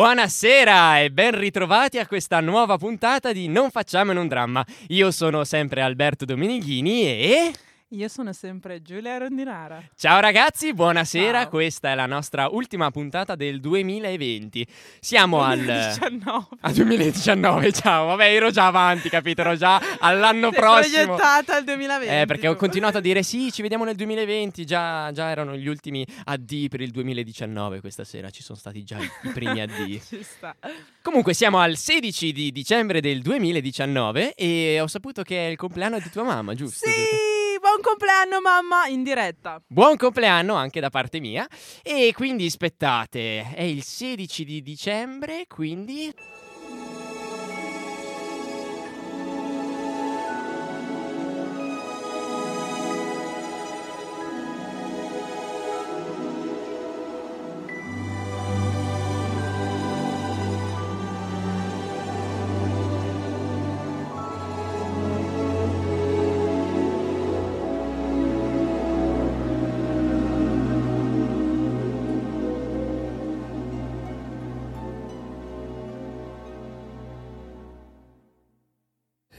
Buonasera e ben ritrovati a questa nuova puntata di Non facciamone un dramma. Io sono sempre Alberto Dominighini e... Io sono sempre Giulia Rondinara. Ciao ragazzi, buonasera. Ciao. Questa è la nostra ultima puntata del 2020. Siamo al 2019. al 2019. Ciao, vabbè, ero già avanti, capito? Ero già all'anno Sei prossimo. proiettata al 2020. Eh, perché ho continuato a dire sì, ci vediamo nel 2020. Già, già erano gli ultimi addii per il 2019 questa sera. Ci sono stati già i, i primi addii. Ci sta. Comunque siamo al 16 di dicembre del 2019 e ho saputo che è il compleanno di tua mamma, giusto? Sì, buon compleanno mamma in diretta. Buon compleanno anche da parte mia e quindi aspettate, è il 16 di dicembre, quindi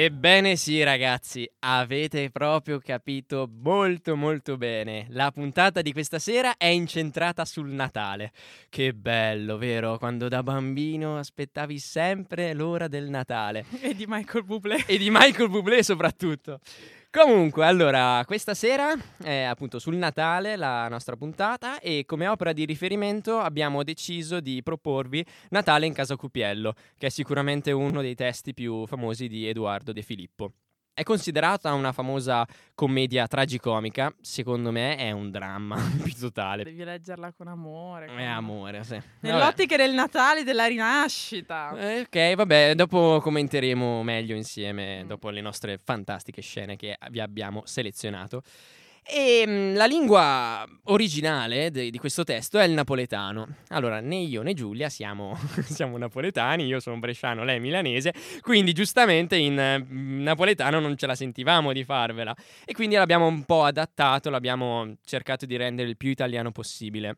Ebbene sì ragazzi, avete proprio capito molto molto bene. La puntata di questa sera è incentrata sul Natale. Che bello, vero? Quando da bambino aspettavi sempre l'ora del Natale. E di Michael Bublé. E di Michael Bublé soprattutto. Comunque, allora, questa sera è appunto sul Natale la nostra puntata e come opera di riferimento abbiamo deciso di proporvi Natale in casa Cupiello, che è sicuramente uno dei testi più famosi di Edoardo De Filippo. È considerata una famosa commedia tragicomica, secondo me è un dramma più totale. Devi leggerla con amore. È con- amore, sì. Nell'ottica del Natale, della rinascita. Eh, ok, vabbè, dopo commenteremo meglio insieme, Mm. dopo le nostre fantastiche scene che vi abbiamo selezionato. E mh, la lingua originale de- di questo testo è il napoletano. Allora, né io né Giulia siamo, siamo napoletani, io sono bresciano, lei è milanese, quindi giustamente in eh, napoletano non ce la sentivamo di farvela. E quindi l'abbiamo un po' adattato, l'abbiamo cercato di rendere il più italiano possibile.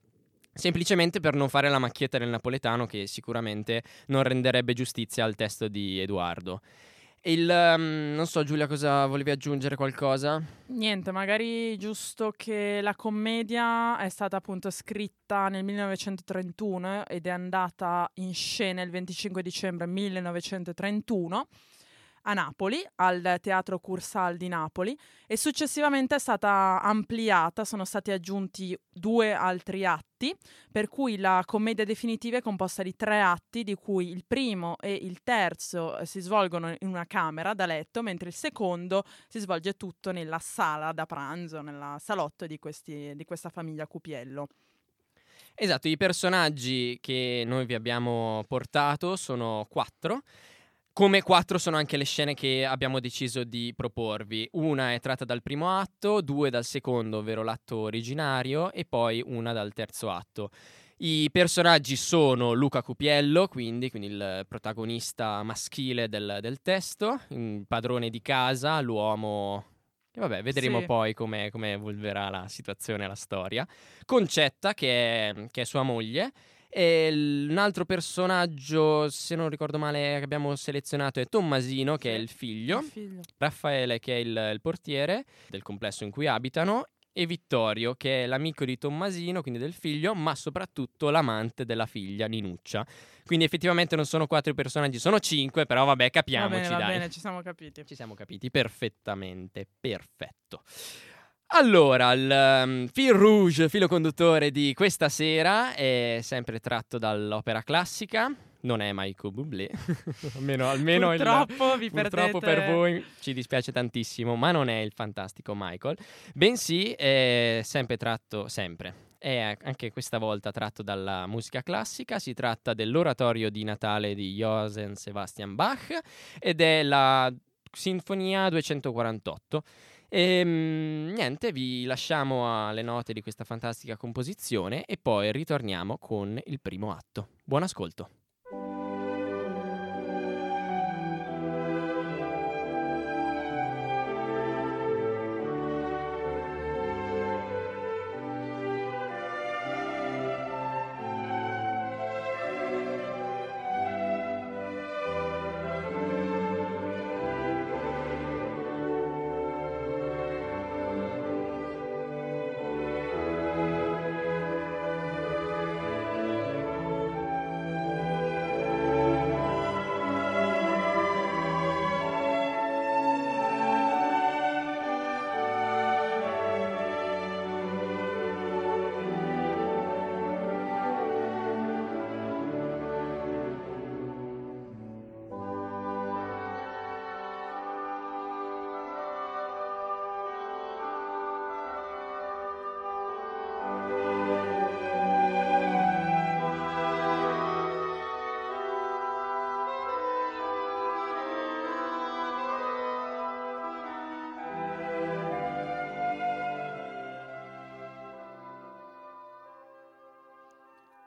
Semplicemente per non fare la macchietta del napoletano che sicuramente non renderebbe giustizia al testo di Edoardo. Il, um, non so Giulia cosa volevi aggiungere qualcosa? Niente, magari giusto che la commedia è stata appunto scritta nel 1931 ed è andata in scena il 25 dicembre 1931 a Napoli, al Teatro Cursal di Napoli e successivamente è stata ampliata, sono stati aggiunti due altri atti, per cui la commedia definitiva è composta di tre atti, di cui il primo e il terzo eh, si svolgono in una camera da letto, mentre il secondo si svolge tutto nella sala da pranzo, nella salotto di, questi, di questa famiglia Cupiello. Esatto, i personaggi che noi vi abbiamo portato sono quattro. Come quattro sono anche le scene che abbiamo deciso di proporvi. Una è tratta dal primo atto, due dal secondo, ovvero l'atto originario, e poi una dal terzo atto. I personaggi sono Luca Cupiello, quindi, quindi il protagonista maschile del, del testo, il padrone di casa, l'uomo e vabbè, vedremo Sì. poi come, evolverà la situazione e la storia. Concetta, che è, che è sua moglie. E un altro personaggio, se non ricordo male, che abbiamo selezionato è Tommasino, che è il figlio. Il figlio. Raffaele, che è il, il portiere del complesso in cui abitano. E Vittorio, che è l'amico di Tommasino, quindi del figlio, ma soprattutto l'amante della figlia, Ninuccia. Quindi effettivamente non sono quattro personaggi, sono cinque, però vabbè, Va capiamoci, bene, va dai. bene, ci siamo capiti. Ci siamo capiti perfettamente, perfetto. Allora, il um, fil rouge, filo conduttore di questa sera è sempre tratto dall'opera classica. Non è Michael Bublé, almeno, almeno il- Purtroppo vi Purtroppo perdete... per voi ci dispiace tantissimo, ma non è il fantastico Michael, bensì è sempre tratto, sempre, è anche questa volta tratto dalla musica classica, si tratta dell'oratorio di Natale di Johann Sebastian Bach ed è la Sinfonia 248. E mm, niente, vi lasciamo alle note di questa fantastica composizione e poi ritorniamo con il primo atto. Buon ascolto.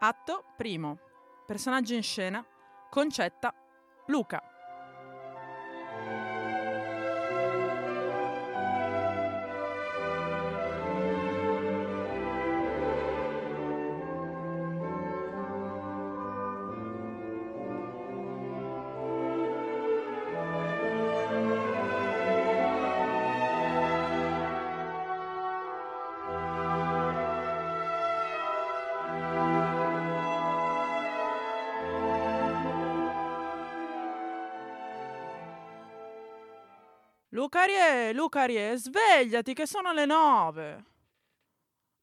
Atto primo. Personaggio in scena. Concetta. Luca. Lucarie, svegliati che sono le nove.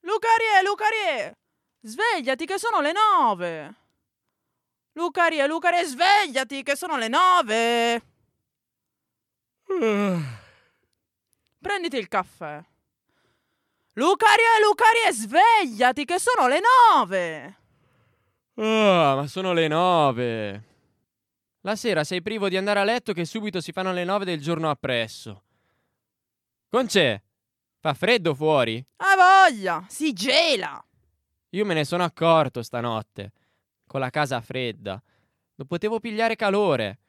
Lucarie, Lucarie, svegliati che sono le nove. Lucarie, Lucarie, svegliati che sono le nove. Prenditi il caffè. Lucarie, Lucarie, svegliati che sono le nove. Ah, ma sono le nove. La sera sei privo di andare a letto che subito si fanno le nove del giorno appresso. Conc'è? Fa freddo fuori? Ha voglia, si gela. Io me ne sono accorto stanotte, con la casa fredda. Non potevo pigliare calore.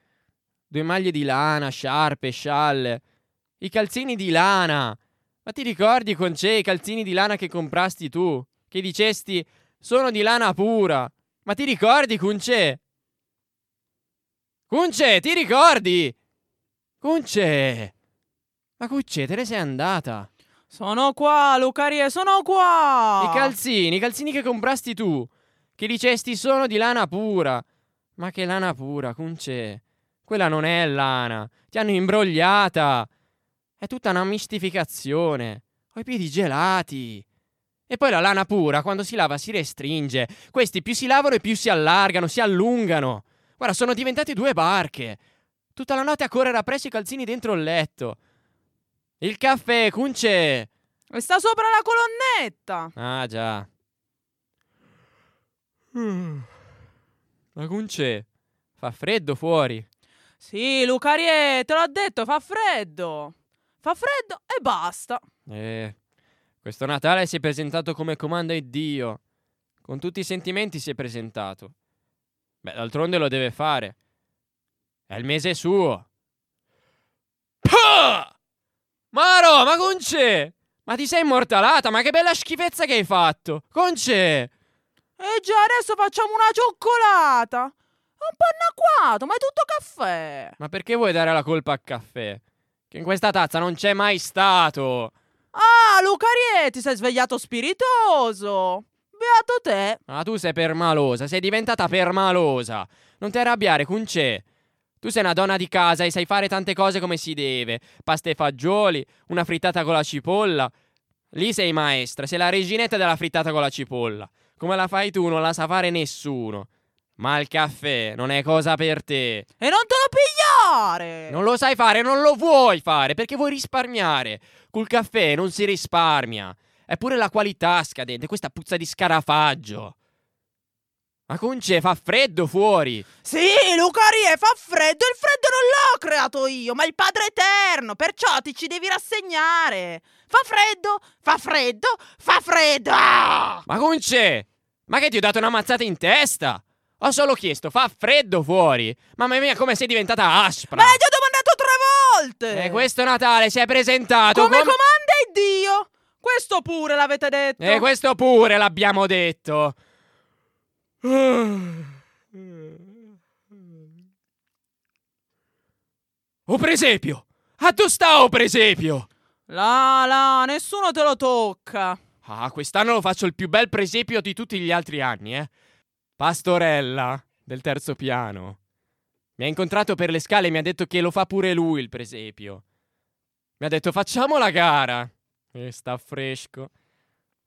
Due maglie di lana, sciarpe, scialle. I calzini di lana. Ma ti ricordi con c'è i calzini di lana che comprasti tu? Che dicesti sono di lana pura. Ma ti ricordi, Cunce? Cunce, ti ricordi? Cunce! Ma te ne sei andata? Sono qua, Lucarie, sono qua. I calzini, i calzini che comprasti tu. Che dicesti sono di lana pura. Ma che lana pura, Cunce? Quella non è lana. Ti hanno imbrogliata. È tutta una mistificazione. Ho i piedi gelati. E poi la lana pura, quando si lava, si restringe. Questi più si lavano e più si allargano, si allungano. Guarda, sono diventati due barche. Tutta la notte a correre appresso i calzini dentro il letto. Il caffè, Cunce! E sta sopra la colonnetta. Ah, già. Ma Cunce, fa freddo fuori. Sì, Lucarie, te l'ho detto, fa freddo. Fa freddo e basta. Eh, questo Natale si è presentato come comanda Dio. Con tutti i sentimenti si è presentato. Beh, d'altronde lo deve fare. È il mese suo. Pah! Maro, ma Conce! Ma ti sei immortalata? Ma che bella schifezza che hai fatto! Conce! E già adesso facciamo una cioccolata. Un po' annacquato, ma è tutto caffè. Ma perché vuoi dare la colpa al caffè? Che in questa tazza non c'è mai stato! Ah, Lucarie, ti sei svegliato spiritoso. Beato te. Ma tu sei permalosa, sei diventata permalosa. Non ti arrabbiare, Cunce. Tu sei una donna di casa e sai fare tante cose come si deve. Pasta e fagioli, una frittata con la cipolla. Lì sei maestra, sei la reginetta della frittata con la cipolla. Come la fai tu non la sa fare nessuno. Ma il caffè non è cosa per te. E non te lo pigliare. Non lo sai fare, non lo vuoi fare, perché vuoi risparmiare. Col caffè non si risparmia. È pure la qualità scadente, questa puzza di scarafaggio. Ma Conce, fa freddo fuori. Sì, Lucarie, fa freddo. Il freddo non l'ho creato io, ma il Padre Eterno. Perciò ti ci devi rassegnare. Fa freddo, fa freddo, fa freddo. Ma Conce, ma che ti ho dato una mazzata in testa? Ho solo chiesto, fa freddo fuori. Mamma mia, come sei diventata aspra. Ma l'hai già domandato tre volte. E questo Natale si è presentato come com- comanda Dio. Questo pure l'avete detto. E questo pure l'abbiamo detto. O presepio! A tu sta, o presepio! La la, nessuno te lo tocca. Ah, quest'anno lo faccio il più bel presepio di tutti gli altri anni, eh. Pastorella, del terzo piano. Mi ha incontrato per le scale e mi ha detto che lo fa pure lui il presepio. Mi ha detto facciamo la gara. E sta fresco.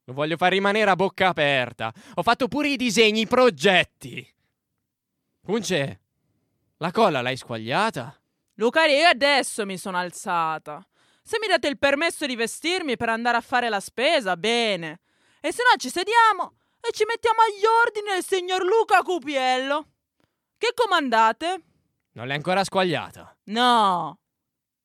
Lo voglio far rimanere a bocca aperta. Ho fatto pure i disegni, i progetti. Punce, la colla l'hai squagliata? Lucaria, io adesso mi sono alzata. Se mi date il permesso di vestirmi per andare a fare la spesa, bene. E se no ci sediamo e ci mettiamo agli ordini del signor Luca Cupiello. Che comandate? Non l'hai ancora squagliata. No.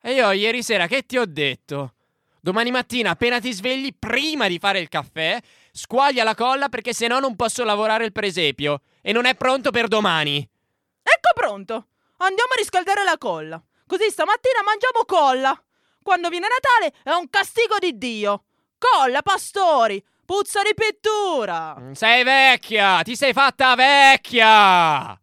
E io ieri sera che ti ho detto? Domani mattina, appena ti svegli, prima di fare il caffè, squaglia la colla perché se no non posso lavorare il presepio. E non è pronto per domani. Ecco pronto. Andiamo a riscaldare la colla. Così stamattina mangiamo colla. Quando viene Natale è un castigo di Dio. Colla, pastori, puzza di pittura. Sei vecchia, ti sei fatta vecchia.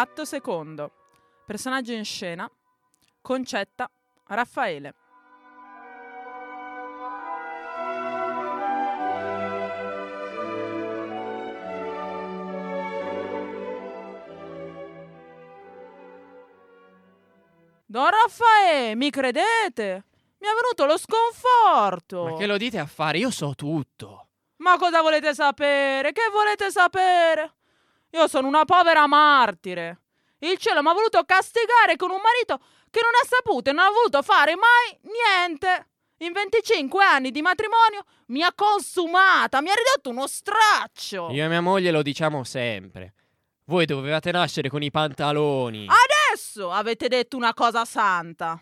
Atto secondo. Personaggio in scena. Concetta. Raffaele. Don Raffaele, mi credete? Mi è venuto lo sconforto. Ma che lo dite a fare? Io so tutto. Ma cosa volete sapere? Che volete sapere? Io sono una povera martire. Il cielo mi ha voluto castigare con un marito che non ha saputo e non ha voluto fare mai niente. In 25 anni di matrimonio mi ha consumata, mi ha ridotto uno straccio. Io e mia moglie lo diciamo sempre. Voi dovevate nascere con i pantaloni. Adesso avete detto una cosa santa.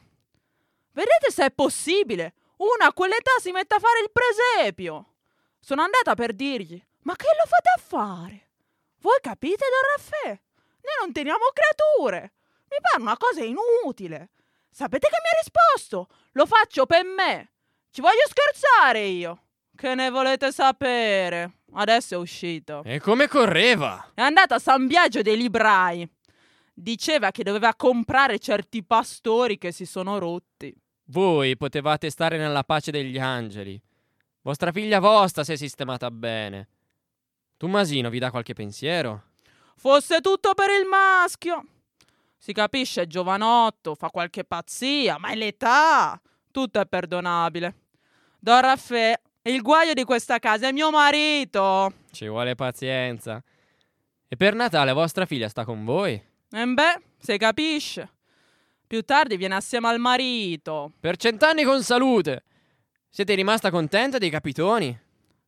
Vedete se è possibile. Una a quell'età si mette a fare il presepio. Sono andata per dirgli: Ma che lo fate a fare? Voi capite, Don Raffè? Noi non teniamo creature. Mi pare una cosa inutile. Sapete che mi ha risposto? Lo faccio per me. Ci voglio scherzare io. Che ne volete sapere? Adesso è uscito. E come correva? È andato a San Biagio dei Librai. Diceva che doveva comprare certi pastori che si sono rotti. Voi potevate stare nella pace degli angeli. Vostra figlia vostra si è sistemata bene. Tommasino vi dà qualche pensiero? Fosse tutto per il maschio. Si capisce, è giovanotto, fa qualche pazzia, ma è l'età. Tutto è perdonabile. Don Raffè, il guaio di questa casa è mio marito. Ci vuole pazienza. E per Natale vostra figlia sta con voi? E beh, si capisce. Più tardi viene assieme al marito. Per cent'anni con salute. Siete rimasta contenta dei capitoni?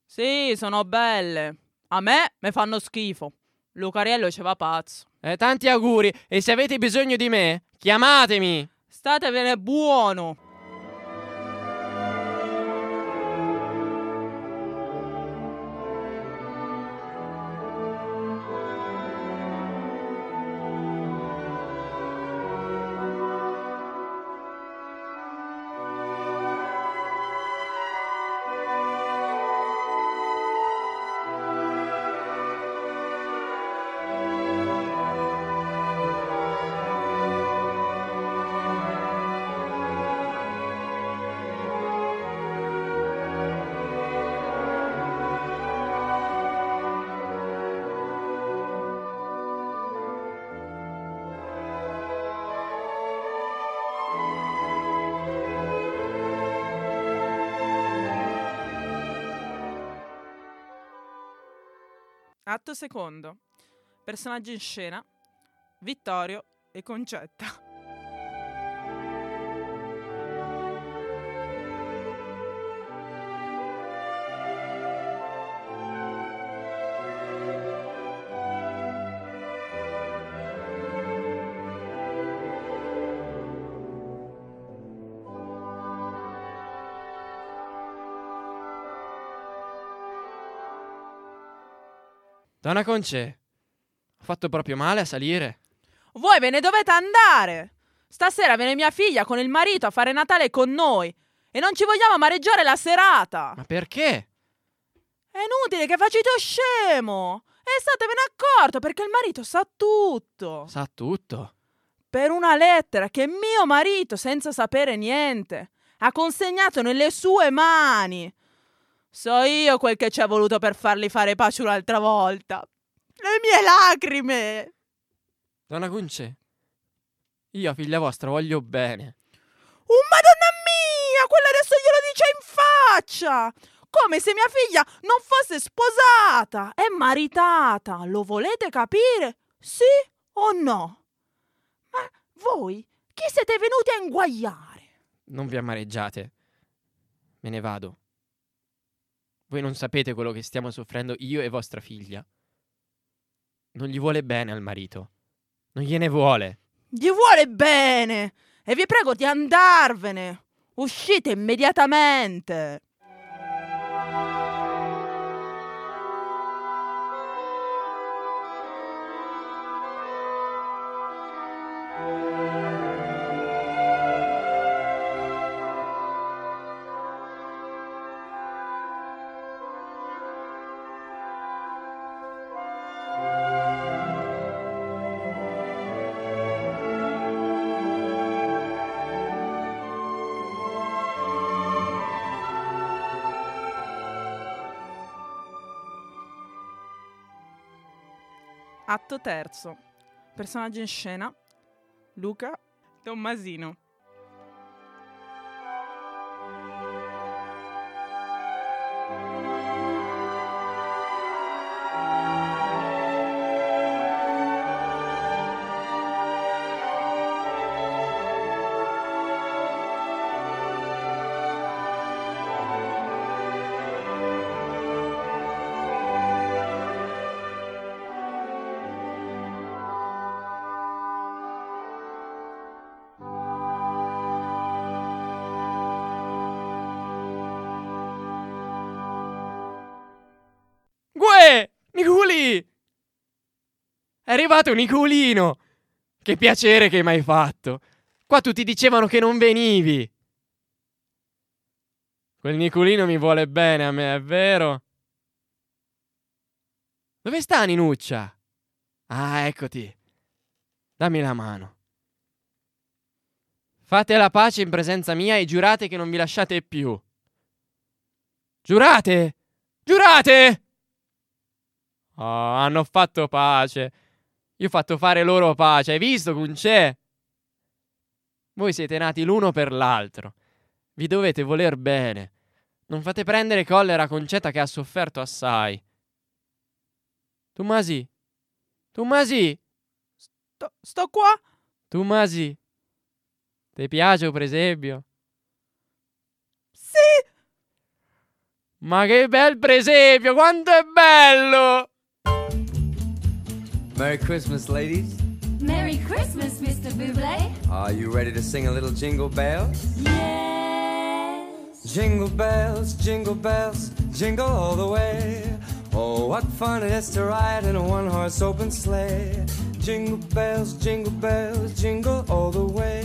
Sì, sono belle. A me me fanno schifo. Lucariello ci va pazzo. Eh, tanti auguri e se avete bisogno di me, chiamatemi. Statevene buono. Atto secondo. Personaggi in scena. Vittorio e Concetta. Donna Conce, ho fatto proprio male a salire. Voi ve ne dovete andare! Stasera viene mia figlia con il marito a fare Natale con noi e non ci vogliamo amareggiare la serata! Ma perché? È inutile che facete scemo! E statevene accorto perché il marito sa tutto! Sa tutto. Per una lettera che mio marito, senza sapere niente, ha consegnato nelle sue mani. So io quel che ci è voluto per farli fare pace un'altra volta. Le mie lacrime! Donna Conce, io figlia vostra voglio bene. Oh, madonna mia! Quella adesso glielo dice in faccia! Come se mia figlia non fosse sposata! È maritata! Lo volete capire? Sì o no? Ma voi chi siete venuti a inguagliare? Non vi amareggiate. Me ne vado. Voi non sapete quello che stiamo soffrendo io e vostra figlia. Non gli vuole bene al marito. Non gliene vuole. Gli vuole bene! E vi prego di andarvene! Uscite immediatamente! Atto terzo. Personaggio in scena. Luca. Tommasino. È arrivato Nicolino! Che piacere che mi hai fatto! Qua tutti dicevano che non venivi! Quel Nicolino mi vuole bene a me, è vero? Dove sta Ninuccia? Ah, eccoti. Dammi la mano. Fate la pace in presenza mia e giurate che non vi lasciate più. Giurate! Giurate! Oh, hanno fatto pace. Io ho fatto fare loro pace. Hai visto, Cuncè? Voi siete nati l'uno per l'altro. Vi dovete voler bene. Non fate prendere collera a Concetta che ha sofferto assai. Tomasi? Tomasi? Sto, sto qua? Tomasi? Ti piace o presepio? Sì! Ma che bel presepio! Quanto è bello! Merry Christmas, ladies. Merry Christmas, Mr. Buble. Are you ready to sing a little jingle bells? Yes. Jingle bells, jingle bells, jingle all the way. Oh, what fun it is to ride in a one horse open sleigh. Jingle bells, jingle bells, jingle all the way.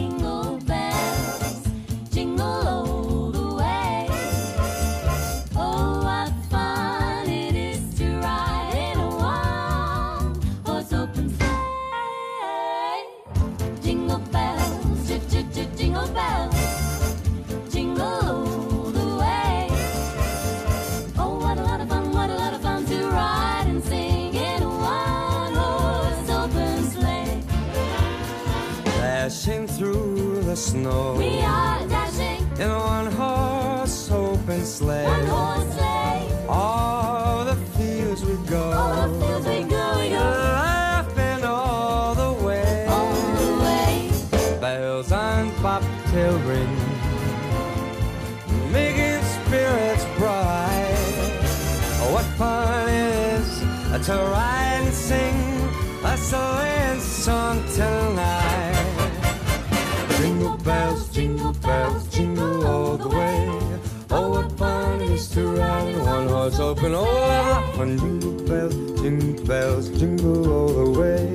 snow open. Oh, what fun! Jingle bells, jingle bells, jingle all the way.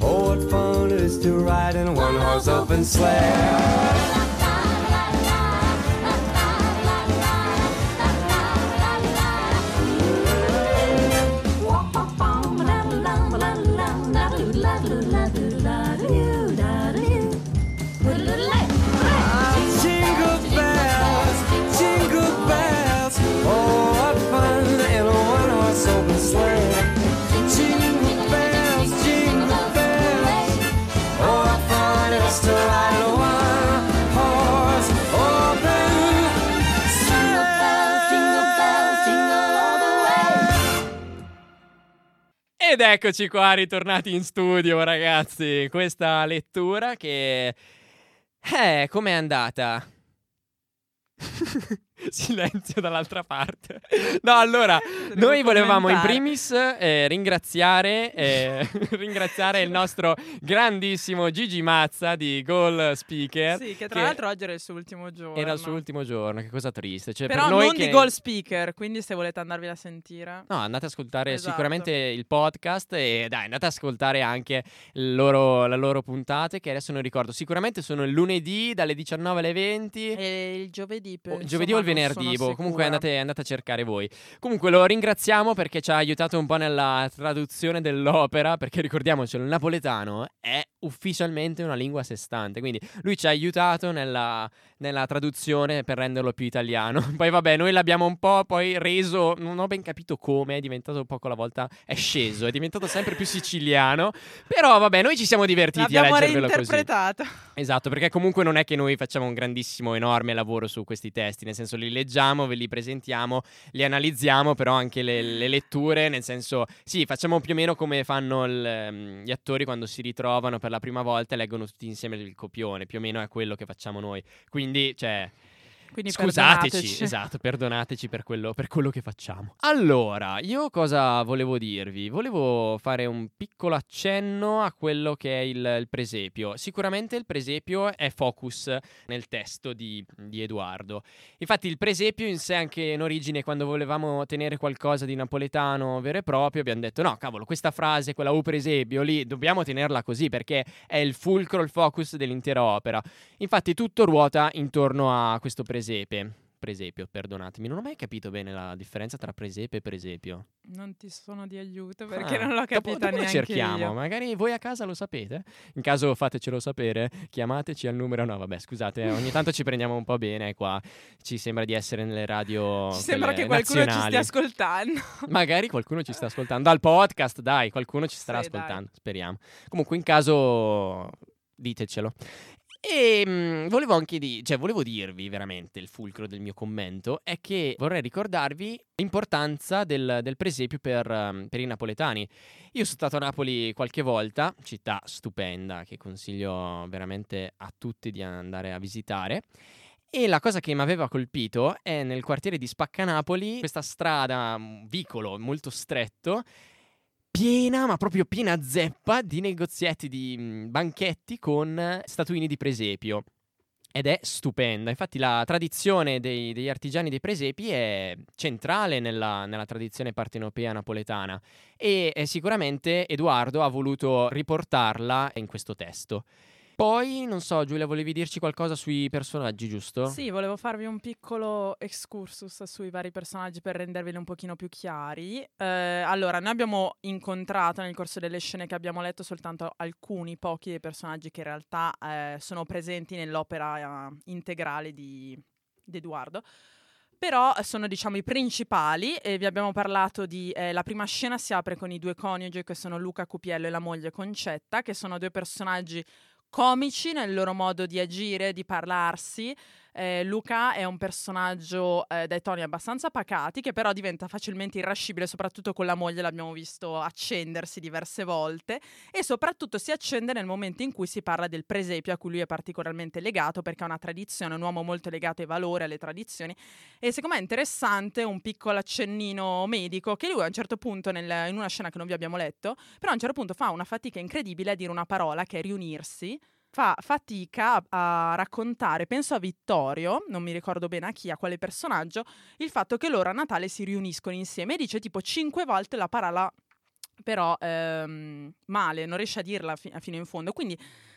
Oh, what fun it is to ride in a one horse open sleigh. Ed eccoci qua, ritornati in studio, ragazzi. Questa lettura che. Eh, com'è andata? Silenzio dall'altra parte. No, allora, Devo noi volevamo in primis eh, ringraziare, eh, ringraziare il nostro grandissimo Gigi Mazza di Goal Speaker. Sì, che tra l'altro oggi era il suo ultimo giorno. era il suo ultimo giorno, che cosa triste. Cioè, Però per noi non che... di Goal Speaker, quindi se volete andarvi a sentire. No, andate ad ascoltare Esatto. sicuramente il podcast e dai, andate ad ascoltare anche loro, le loro puntate che adesso non ricordo. Sicuramente sono il lunedì dalle 19 alle 20. E il giovedì, per, O- giovedì o il insomma, venerdì, boh, comunque andate, andate a cercare voi. Comunque lo ringraziamo perché ci ha aiutato un po' nella traduzione dell'opera, perché ricordiamocelo, il napoletano è ufficialmente una lingua a sé stante, quindi lui ci ha aiutato nella, nella traduzione per renderlo più italiano. Poi vabbè, noi l'abbiamo un po' poi reso, non ho ben capito come, è diventato un po' con la volta, è sceso, è diventato sempre più siciliano, però vabbè, noi ci siamo divertiti a L'abbiamo leggervelo così. reinterpretato. Esatto, perché comunque non è che noi facciamo un grandissimo, enorme lavoro su questi testi, nel senso li leggiamo, ve li presentiamo, li analizziamo, però anche le, le letture, nel senso, sì, facciamo più o meno come fanno il, ehm, gli attori quando si ritrovano per la prima volta e leggono tutti insieme il copione, più o meno è quello che facciamo noi. Quindi, cioè, Quindi Scusateci, perdonateci. esatto, perdonateci per quello, per quello che facciamo. Allora, io cosa volevo dirvi? Volevo fare un piccolo accenno a quello che è il, il presepio. Sicuramente il presepio è focus nel testo di, di Edoardo. Infatti il presepio in sé anche in origine, quando volevamo tenere qualcosa di napoletano vero e proprio, abbiamo detto no, cavolo, questa frase, quella U presepio lì, dobbiamo tenerla così perché è il fulcro, il focus dell'intera opera. Infatti tutto ruota intorno a questo presepe. Presepio, perdonatemi, non ho mai capito bene la differenza tra presepe e presepio. Non ti sono di aiuto perché Ah, non l'ho dopo- capita dopo neanche cerchiamo, io. magari voi a casa lo sapete. In caso fatecelo sapere, chiamateci al numero. No, vabbè, scusate, eh, ogni tanto ci prendiamo un po' bene qua. Ci sembra di essere nelle radio Ci sembra che qualcuno nazionali. ci stia ascoltando. Magari qualcuno ci sta ascoltando. Dal podcast, dai, qualcuno ci starà Sì, dai. ascoltando. Speriamo. Comunque, in caso, ditecelo. E mm, volevo anche di- cioè, volevo dirvi veramente il fulcro del mio commento è che vorrei ricordarvi l'importanza del, del presepio per, ehm, per i napoletani. Io sono stato a Napoli qualche volta, città stupenda che consiglio veramente a tutti di andare a visitare. E la cosa che mi aveva colpito è nel quartiere di Spaccanapoli, questa strada, un vicolo molto stretto, piena, ma proprio piena zeppa di negozietti, di mm, banchetti con statuini di presepio. Ed è stupenda. Infatti, la tradizione dei- degli artigiani dei presepi è centrale nella, nella tradizione partenopea napoletana. E sicuramente Edoardo ha voluto riportarla in questo testo. Poi, non so, Giulia, volevi dirci qualcosa sui personaggi, giusto? Sì, volevo farvi un piccolo excursus sui vari personaggi per renderveli un pochino più chiari. Eh, allora, noi abbiamo incontrato nel corso delle scene che abbiamo letto soltanto alcuni pochi dei personaggi che in realtà eh, sono presenti nell'opera eh, integrale di, di Edoardo. Però eh, sono diciamo i principali e vi abbiamo parlato di eh, la prima scena si apre con i due coniugi che sono Luca Cupiello e la moglie Concetta che sono due personaggi comici nel loro modo di agire, di parlarsi. Eh, Luca è un personaggio eh, dai toni abbastanza pacati, che però diventa facilmente irascibile, soprattutto con la moglie, l'abbiamo visto accendersi diverse volte, e soprattutto si accende nel momento in cui si parla del presepio, a cui lui è particolarmente legato, perché è una tradizione, un uomo molto legato ai valori, alle tradizioni, e secondo me è interessante un piccolo accennino medico, che lui a un certo punto, nel- in una scena che non vi abbiamo letto, però a un certo punto fa una fatica incredibile a dire una parola che è riunirsi, fa fatica a, raccontare, penso a Vittorio, non mi ricordo bene a chi, a quale personaggio, il fatto che loro a Natale si riuniscono insieme e dice tipo cinque volte la parola però ehm, male, non riesce a dirla fi- fino in fondo. Quindi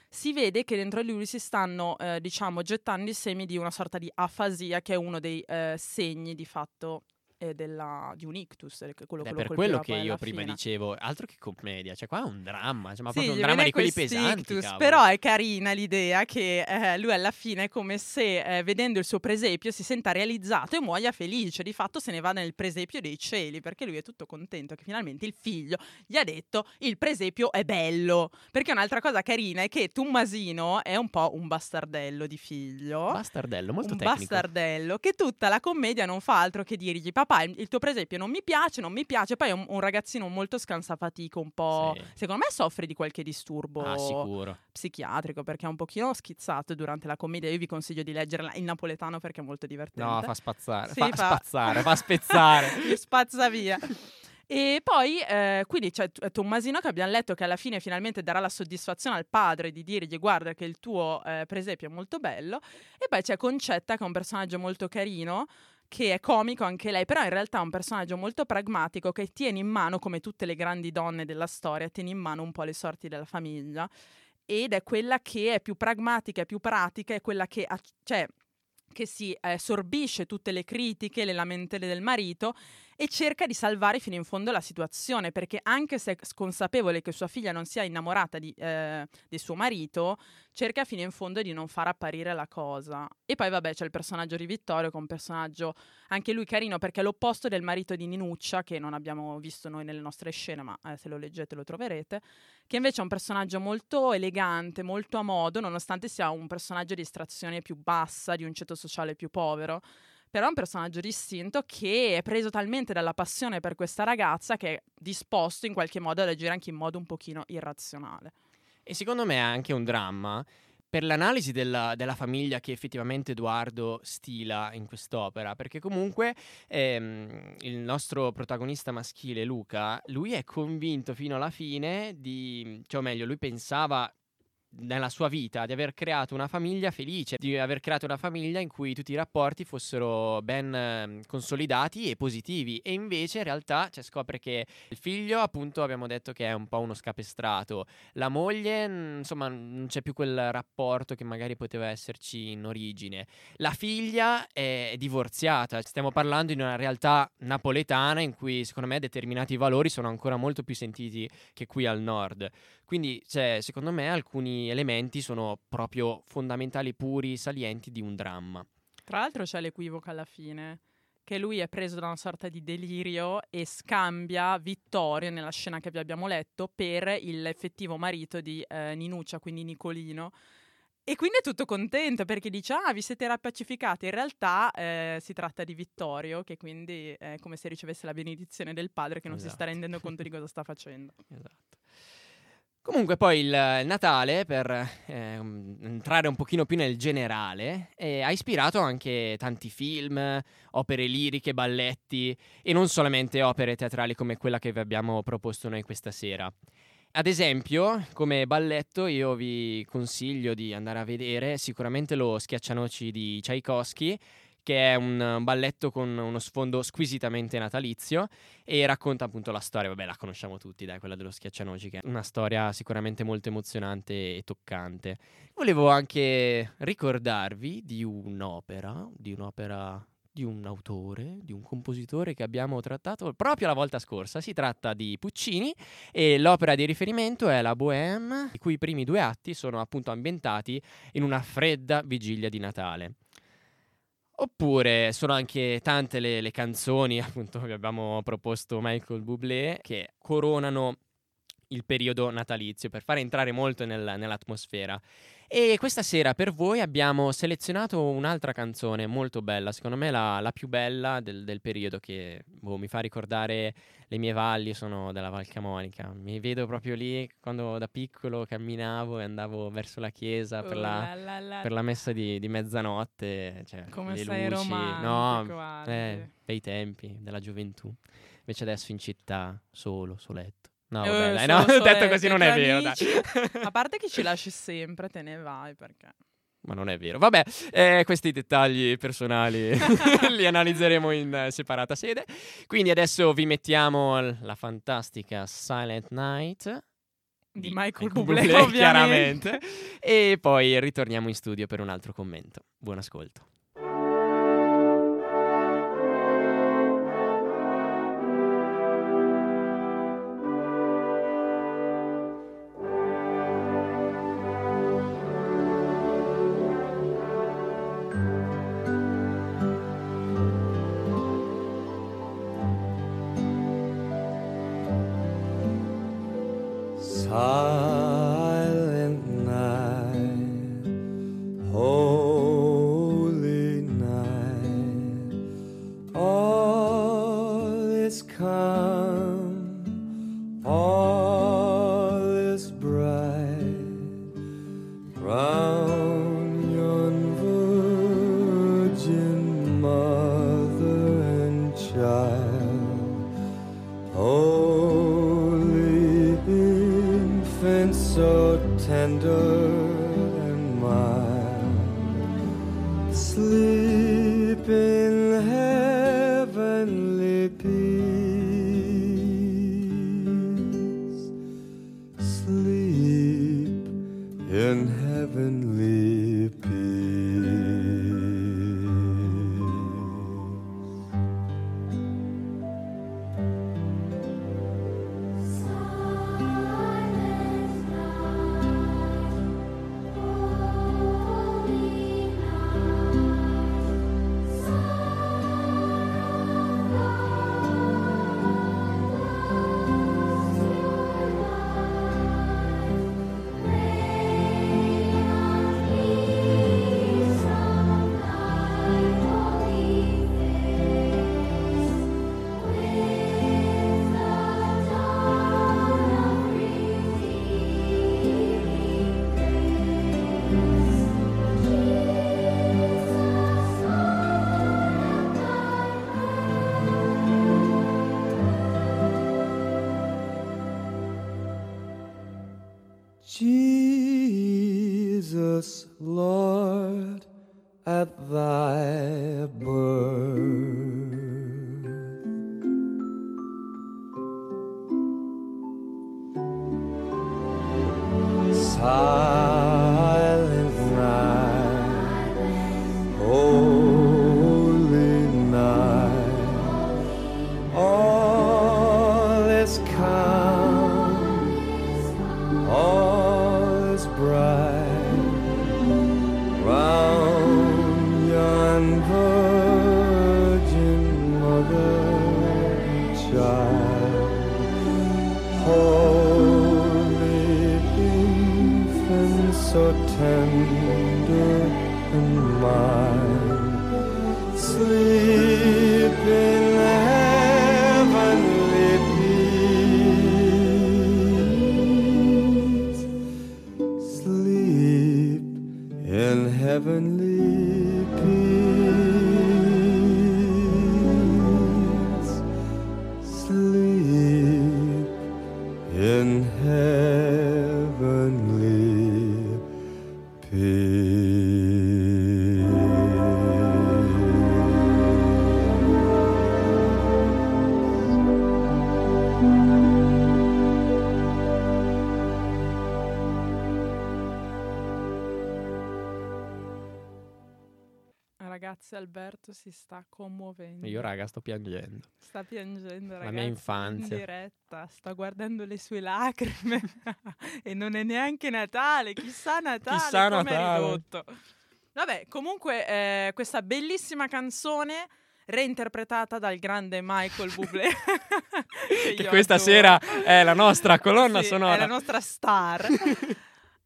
si vede che dentro di lui si stanno, eh, diciamo, gettando i semi di una sorta di afasia, che è uno dei eh, segni di fatto della- di un ictus. quello Ed è che lo per quello che io prima fine. dicevo, altro che commedia, cioè qua è un dramma, cioè, ma Sì, proprio un dramma di quelli pesanti, ictus, però è carina l'idea che eh, lui alla fine è come se eh, vedendo il suo presepio si senta realizzato e muoia felice, di fatto se ne va nel presepio dei cieli perché lui è tutto contento che finalmente il figlio gli ha detto il presepio è bello, perché un'altra cosa carina è che Tommasino è un po' un bastardello di figlio. Bastardello, molto un tecnico. bastardello che tutta la commedia non fa altro che dirgli papà il, il tuo presepio non mi piace, non mi piace poi è un, un ragazzino molto scansafatico un po' Sì. secondo me soffre di qualche disturbo Ah, psichiatrico perché è un pochino schizzato durante la commedia io vi consiglio di leggerla in napoletano perché è molto divertente No, fa spazzare, Sì, fa, fa- spazzare, fa spezzare. Spazza via. E poi, eh, quindi c'è Tommasino che abbiamo letto che alla fine finalmente darà la soddisfazione al padre di dirgli guarda che il tuo eh, presepio è molto bello. E poi c'è Concetta che è un personaggio molto carino, che è comico anche lei, però in realtà è un personaggio molto pragmatico che tiene in mano, come tutte le grandi donne della storia, tiene in mano un po' le sorti della famiglia. Ed è quella che è più pragmatica, è più pratica, è quella che... cioè, che si eh, sorbisce tutte le critiche, le lamentele del marito e cerca di salvare fino in fondo la situazione, perché anche se è consapevole che sua figlia non sia innamorata di, eh, del suo marito, cerca fino in fondo di non far apparire la cosa. E poi vabbè c'è il personaggio di Vittorio, che è un personaggio anche lui carino, perché è l'opposto del marito di Ninuccia, che non abbiamo visto noi nelle nostre scene, ma eh, se lo leggete lo troverete, che invece è un personaggio molto elegante, molto a modo, nonostante sia un personaggio di estrazione più bassa, di un ceto sociale più povero però è un personaggio distinto che è preso talmente dalla passione per questa ragazza che è disposto in qualche modo ad agire anche in modo un pochino irrazionale. E secondo me è anche un dramma per l'analisi della, della famiglia che effettivamente Edoardo stila in quest'opera, perché comunque ehm, il nostro protagonista maschile Luca, lui è convinto fino alla fine di, cioè o meglio, lui pensava nella sua vita di aver creato una famiglia felice, di aver creato una famiglia in cui tutti i rapporti fossero ben eh, consolidati e positivi. E invece in realtà cioè, scopre che il figlio appunto abbiamo detto che è un po' uno scapestrato, la moglie insomma non c'è più quel rapporto che magari poteva esserci in origine, la figlia è divorziata, stiamo parlando di una realtà napoletana in cui secondo me determinati valori sono ancora molto più sentiti che qui al nord. Quindi, cioè, secondo me, alcuni elementi sono proprio fondamentali, puri, salienti di un dramma. Tra l'altro c'è l'equivoco alla fine, che lui è preso da una sorta di delirio e scambia Vittorio, nella scena che vi abbiamo letto, per l'effettivo marito di eh, Ninuccia, quindi Nicolino. E quindi è tutto contento perché dice: Ah, vi siete rappacificati. In realtà eh, si tratta di Vittorio, che quindi è come se ricevesse la benedizione del padre che non si sta Esatto. rendendo conto di cosa sta facendo. Esatto. Comunque poi il, Natale, per eh, entrare un pochino più nel generale, eh, ha ispirato anche tanti film, opere liriche, balletti e non solamente opere teatrali come quella che vi abbiamo proposto noi questa sera. Ad esempio, come balletto io vi consiglio di andare a vedere sicuramente lo Schiaccianoci di Tchaikovsky, che è un balletto con uno sfondo squisitamente natalizio e racconta appunto la storia, vabbè la conosciamo tutti, dai, quella dello Schiaccianoci, che è una storia sicuramente molto emozionante e toccante. Volevo anche ricordarvi di un'opera, di un'opera di un autore, di un compositore che abbiamo trattato proprio la volta scorsa. Si tratta di Puccini e l'opera di riferimento è la Bohème, i cui primi due atti sono appunto ambientati in una fredda vigilia di Natale. Oppure sono anche tante le, le canzoni, appunto, vi abbiamo proposto Michael Bublé, che coronano il periodo natalizio per fare entrare molto nel- nell'atmosfera. E questa sera per voi abbiamo selezionato un'altra canzone molto bella, secondo me la, la più bella del, del periodo che boh, mi fa ricordare le mie valli, sono della Val Camonica. Mi vedo proprio lì quando da piccolo camminavo e andavo verso la chiesa per la, Oh, la, la, per la messa di, di mezzanotte. Cioè, Come le sei luci. No, eh, bei tempi della gioventù. Invece adesso in città, solo, soletto. No, Eh, vabbè, dai, no, soletto, detto così non è vero. A parte che ci lasci sempre, te ne vai perché. Ma non è vero. Vabbè, eh, questi dettagli personali li analizzeremo in eh, separata sede. Quindi adesso vi mettiamo la fantastica Silent Night. Di Michael Bublé, ovviamente. chiaramente. E poi ritorniamo in studio per un altro commento. Buon ascolto. Alberto si sta commuovendo. Io, raga, sto piangendo. Sta piangendo, La ragazzi. mia In infanzia. diretta, sta guardando le sue lacrime. e non è neanche Natale. Chissà Natale Chissà come Natale. è ridotto. Vabbè, comunque, eh, questa bellissima canzone reinterpretata dal grande Michael Bublé. Che io questa adoro. sera è la nostra colonna Sì, sonora. È la nostra star.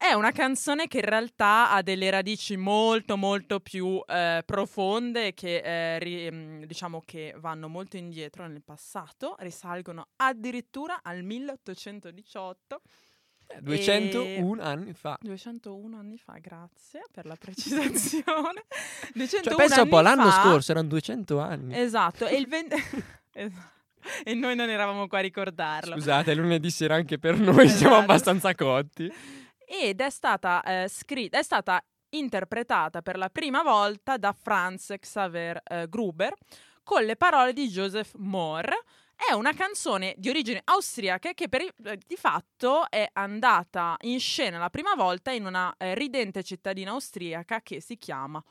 È una canzone che in realtà ha delle radici molto molto più eh, profonde che eh, ri- mm, diciamo che vanno molto indietro nel passato, risalgono addirittura al 1818, 201 anni fa. 201 anni fa, grazie per la precisazione. 201 Cioè, pensa un po', l'anno fa- scorso erano 200 anni. Esatto, e il 20 Esatto. E noi non eravamo qua a ricordarlo. Scusate, lunedì sera anche per noi siamo Esatto. abbastanza cotti. Ed è stata eh, scritta, è stata interpretata per la prima volta da Franz Xaver eh, Gruber con le parole di Joseph Moore. È una canzone di origine austriaca che per, eh, di fatto è andata in scena la prima volta in una eh, ridente cittadina austriaca che si chiama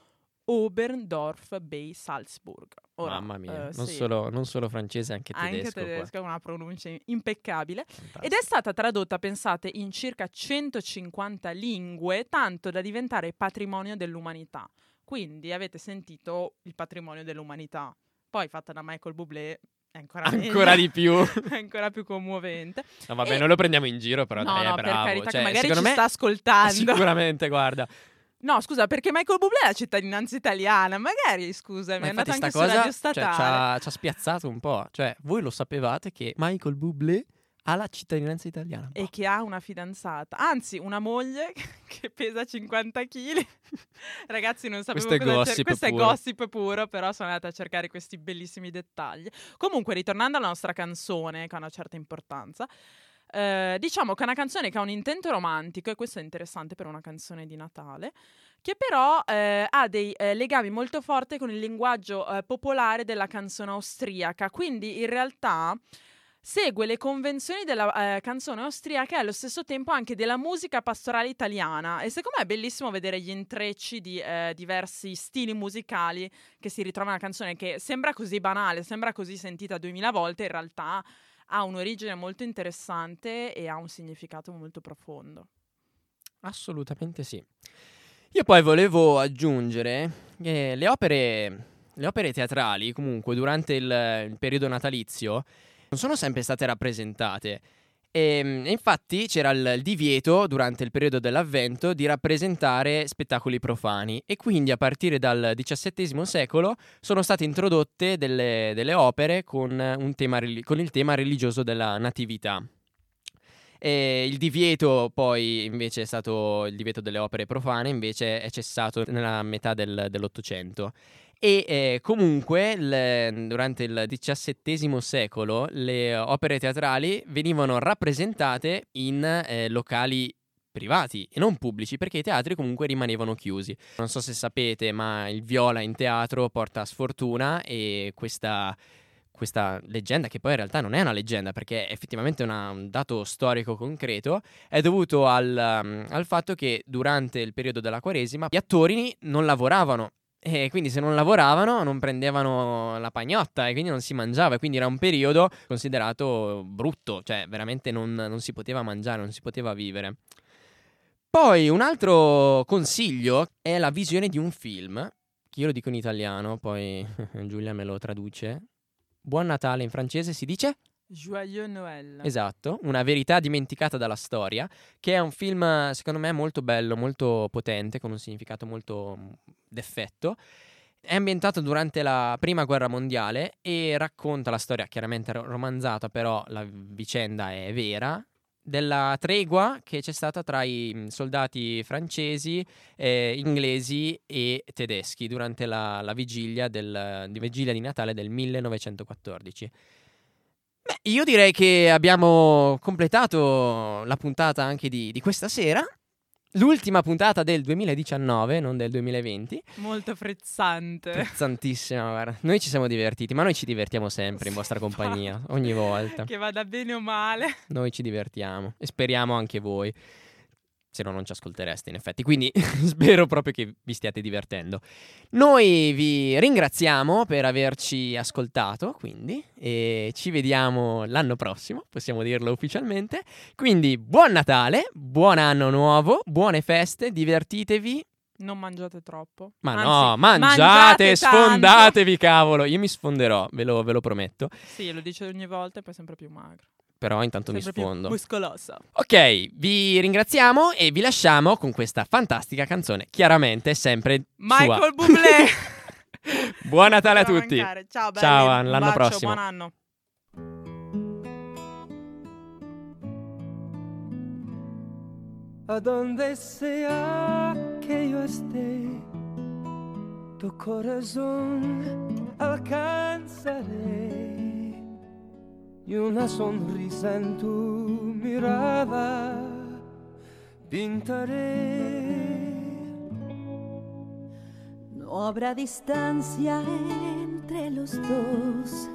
Oberndorf bei Salzburg. Ora, Mamma mia, eh, non, sì, solo, non solo francese, anche tedesco. anche qua. tedesco, è una pronuncia impeccabile. Fantastico. Ed è stata tradotta, pensate, in circa 150 lingue, tanto da diventare patrimonio dell'umanità. Quindi avete sentito il patrimonio dell'umanità. Poi fatta da Michael Bublé è ancora, Ancora di più. ancora più commovente. No, vabbè, E- non lo prendiamo in giro, però no, dai, è no, bravo. per carità, Cioè, magari ci me, sta ascoltando. Sicuramente, guarda. No, scusa, perché Michael Bublé ha la cittadinanza italiana. Magari, scusami, Ma è andato anche sta su Radio cosa cioè, Statale. ci, ha, ci ha spiazzato un po'. Cioè, voi lo sapevate che Michael Bublé ha la cittadinanza italiana? e che ha una fidanzata, anzi una moglie che pesa 50 kg. Ragazzi, non sapevo Questo è cosa gossip Questo è puro. gossip puro, però sono andata a cercare questi bellissimi dettagli. Comunque, ritornando alla nostra canzone, che ha una certa importanza, eh, diciamo che è una canzone che ha un intento romantico, e questo è interessante per una canzone di Natale, che però eh, ha dei eh, legami molto forti con il linguaggio eh, popolare della canzone austriaca. Quindi, in realtà segue le convenzioni della eh, canzone austriaca e allo stesso tempo anche della musica pastorale italiana e secondo me è bellissimo vedere gli intrecci di eh, diversi stili musicali che si ritrovano nella canzone che sembra così banale, sembra così sentita duemila volte, in realtà ha un'origine molto interessante e ha un significato molto profondo. Assolutamente sì. Io poi volevo aggiungere che le opere, le opere teatrali, comunque, durante il, il periodo natalizio, non sono sempre state rappresentate. E, e infatti c'era il, divieto durante il periodo dell'avvento di rappresentare spettacoli profani e quindi a partire dal XVII secolo sono state introdotte delle, delle opere con, tema, con il tema religioso della natività. E il divieto poi invece è stato il divieto delle opere profane invece è cessato nella metà del- dell'Ottocento e eh, comunque il- durante il XVII secolo le opere teatrali venivano rappresentate in eh, locali privati e non pubblici perché i teatri comunque rimanevano chiusi. Non so se sapete, ma il viola in teatro porta sfortuna e questa, questa leggenda, che poi in realtà non è una leggenda perché è effettivamente una- un dato storico concreto, è dovuto al, um, al fatto che durante il periodo della Quaresima gli attori non lavoravano. E quindi se non lavoravano non prendevano la pagnotta e quindi non si mangiava. E quindi era un periodo considerato brutto, cioè veramente non, non si poteva mangiare, non si poteva vivere. Poi un altro consiglio è la visione di un film, che io lo dico in italiano, poi Giulia me lo traduce. Buon Natale in francese si dice? Joyeux Noël. Esatto, una verità dimenticata dalla storia, che è un film secondo me molto bello, molto potente, con un significato molto mm, d'effetto. È ambientato durante la prima guerra mondiale e racconta la storia, chiaramente ro- romanzata, però la vicenda è vera, della tregua che c'è stata tra i mm, soldati francesi, eh, inglesi e tedeschi durante la, la vigilia, del, di vigilia di Natale del 1914. Io direi che abbiamo completato la puntata anche di, di questa sera. L'ultima puntata del 2019, non del 2020. Molto frizzante. Frizzantissima, guarda. Noi ci siamo divertiti, ma noi ci divertiamo sempre in vostra compagnia, ogni volta. Che vada bene o male. Noi ci divertiamo e speriamo anche voi. Se no non ci ascoltereste in effetti, quindi spero proprio che vi stiate divertendo. Noi vi ringraziamo per averci ascoltato, quindi, e ci vediamo l'anno prossimo, possiamo dirlo ufficialmente. Quindi buon Natale, buon anno nuovo, buone feste, divertitevi. Non mangiate troppo. Ma Anzi, no, mangiate, mangiate sfondatevi, cavolo. Io mi sfonderò, ve lo, ve lo prometto. Sì, lo dice ogni volta e poi sempre più magro. Però intanto mi Sempre più sfondo. muscoloso. Ok, vi ringraziamo e vi lasciamo con questa fantastica canzone. Chiaramente sempre Michael Bublé. sua. Buon Natale a tutti. mancare. Ciao, belli. Ciao, Un all'anno bacio, prossimo. Buon anno. A donde sea que yo esté, tu corazón alcanzaré y una sonrisa en tu mirada pintaré. No habrá distancia entre los dos.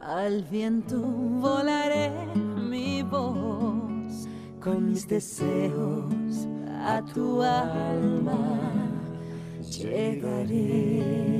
Al viento volaré mi voz con mis deseos a tu alma llegaré.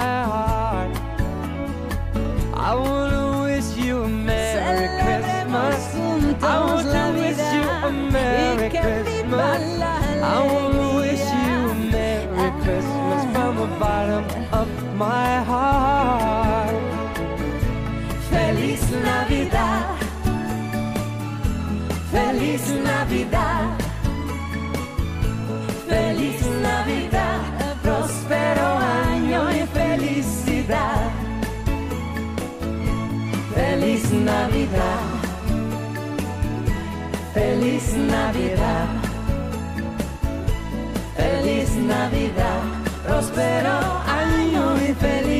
Feliz Navidad. Feliz Navidad. Próspero año y felicidad.